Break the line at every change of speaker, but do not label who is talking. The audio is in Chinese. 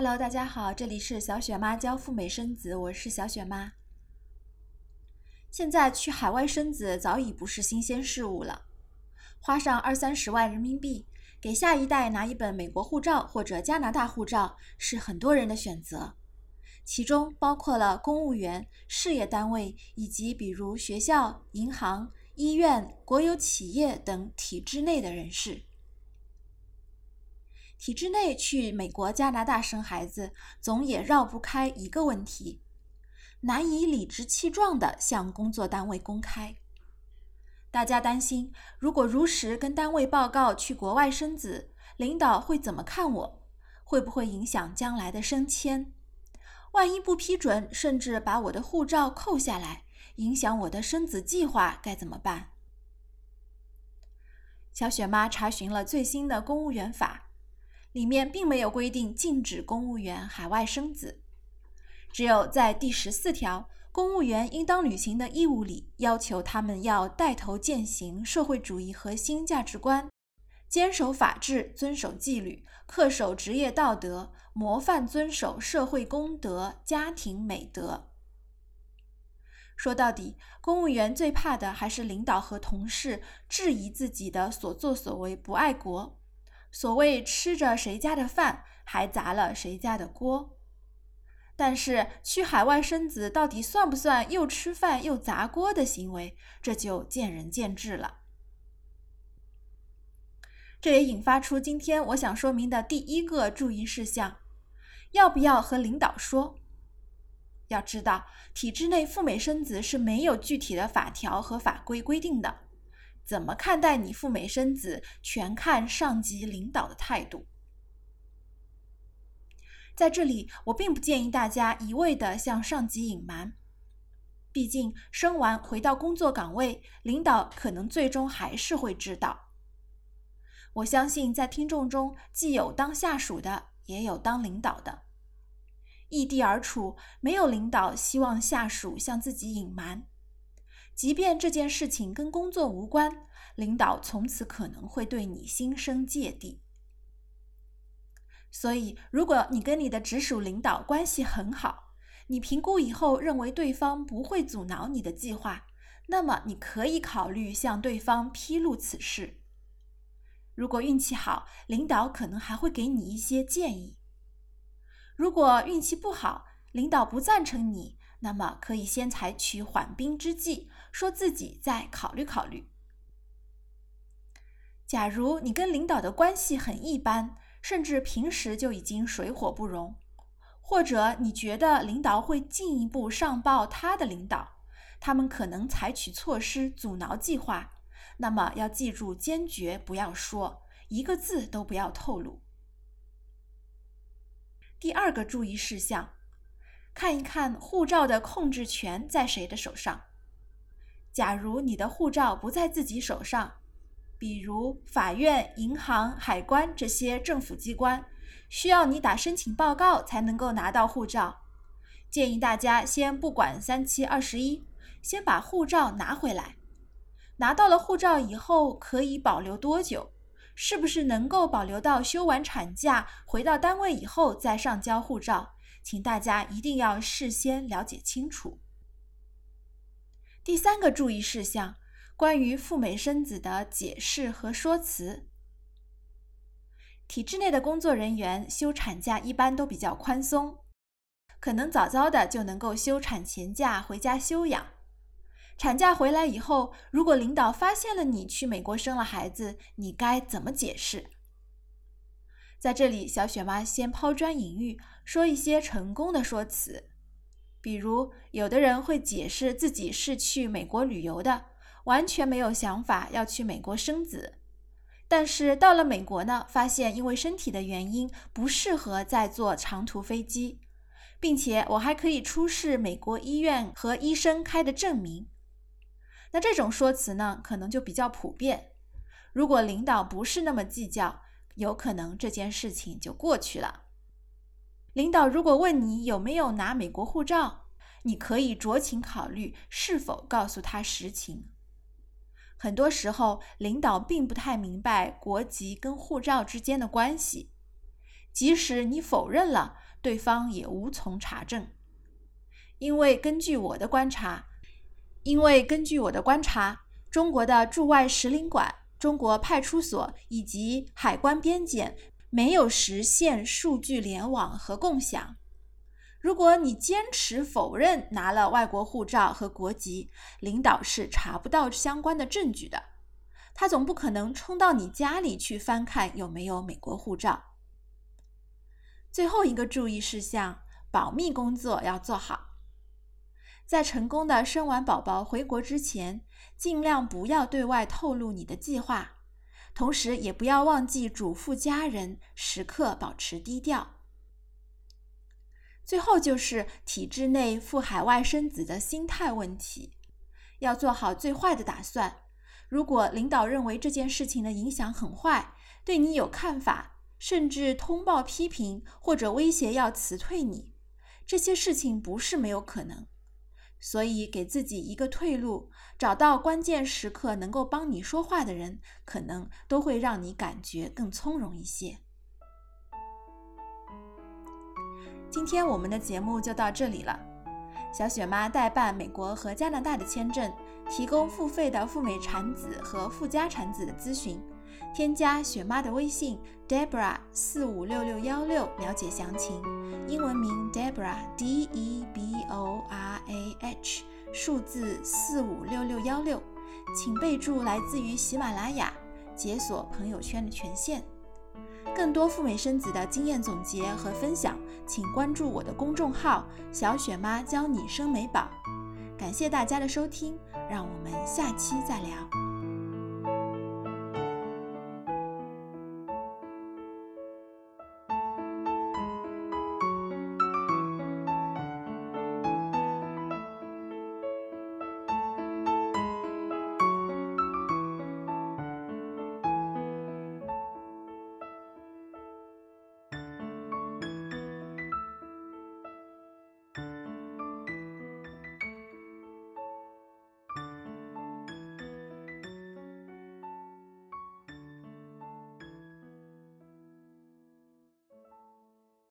Hello，大家好，这里是小雪妈教赴美生子，我是小雪妈。现在去海外生子早已不是新鲜事物了，花上二三十万人民币给下一代拿一本美国护照或者加拿大护照，是很多人的选择，其中包括了公务员、事业单位以及比如学校、银行、医院、国有企业等体制内的人士。体制内去美国、加拿大生孩子，总也绕不开一个问题：难以理直气壮地向工作单位公开。大家担心，如果如实跟单位报告去国外生子，领导会怎么看我？会不会影响将来的升迁？万一不批准，甚至把我的护照扣下来，影响我的生子计划，该怎么办？小雪妈查询了最新的公务员法。里面并没有规定禁止公务员海外生子，只有在第十四条公务员应当履行的义务里，要求他们要带头践行社会主义核心价值观，坚守法治，遵守纪律，恪守职业道德，模范遵守社会公德、家庭美德。说到底，公务员最怕的还是领导和同事质疑自己的所作所为不爱国。所谓吃着谁家的饭，还砸了谁家的锅。但是去海外生子到底算不算又吃饭又砸锅的行为，这就见仁见智了。这也引发出今天我想说明的第一个注意事项：要不要和领导说？要知道，体制内赴美生子是没有具体的法条和法规规定的。怎么看待你赴美生子，全看上级领导的态度。在这里，我并不建议大家一味的向上级隐瞒，毕竟生完回到工作岗位，领导可能最终还是会知道。我相信在听众中，既有当下属的，也有当领导的。异地而处，没有领导希望下属向自己隐瞒。即便这件事情跟工作无关，领导从此可能会对你心生芥蒂。所以，如果你跟你的直属领导关系很好，你评估以后认为对方不会阻挠你的计划，那么你可以考虑向对方披露此事。如果运气好，领导可能还会给你一些建议；如果运气不好，领导不赞成你。那么可以先采取缓兵之计，说自己再考虑考虑。假如你跟领导的关系很一般，甚至平时就已经水火不容，或者你觉得领导会进一步上报他的领导，他们可能采取措施阻挠计划，那么要记住，坚决不要说一个字都不要透露。第二个注意事项。看一看护照的控制权在谁的手上。假如你的护照不在自己手上，比如法院、银行、海关这些政府机关，需要你打申请报告才能够拿到护照。建议大家先不管三七二十一，先把护照拿回来。拿到了护照以后，可以保留多久？是不是能够保留到休完产假回到单位以后再上交护照？请大家一定要事先了解清楚。第三个注意事项，关于赴美生子的解释和说辞。体制内的工作人员休产假一般都比较宽松，可能早早的就能够休产前假回家休养。产假回来以后，如果领导发现了你去美国生了孩子，你该怎么解释？在这里，小雪妈先抛砖引玉，说一些成功的说辞。比如，有的人会解释自己是去美国旅游的，完全没有想法要去美国生子。但是到了美国呢，发现因为身体的原因不适合再坐长途飞机，并且我还可以出示美国医院和医生开的证明。那这种说辞呢，可能就比较普遍。如果领导不是那么计较。有可能这件事情就过去了。领导如果问你有没有拿美国护照，你可以酌情考虑是否告诉他实情。很多时候，领导并不太明白国籍跟护照之间的关系，即使你否认了，对方也无从查证。因为根据我的观察，因为根据我的观察，中国的驻外使领馆、中国派出所以及海关边检没有实现数据联网和共享。如果你坚持否认拿了外国护照和国籍，领导是查不到相关的证据的。他总不可能冲到你家里去翻看有没有美国护照。最后一个注意事项：保密工作要做好。在成功的生完宝宝回国之前，尽量不要对外透露你的计划，同时也不要忘记嘱咐家人时刻保持低调。最后就是体制内赴海外生子的心态问题，要做好最坏的打算。如果领导认为这件事情的影响很坏，对你有看法，甚至通报批评或者威胁要辞退你，这些事情不是没有可能。所以给自己一个退路，找到关键时刻能够帮你说话的人，可能都会让你感觉更从容一些。今天我们的节目就到这里了。小雪妈代办美国和加拿大的签证，提供付费的赴美产子和赴加产子的咨询。添加雪妈的微信 Debra 四五六六幺六了解详情。英文名 Debra D E B O R A H，数字四五六六幺六，请备注来自于喜马拉雅，解锁朋友圈的权限。更多赴美生子的经验总结和分享，请关注我的公众号“小雪妈教你生美宝”。感谢大家的收听，让我们下期再聊。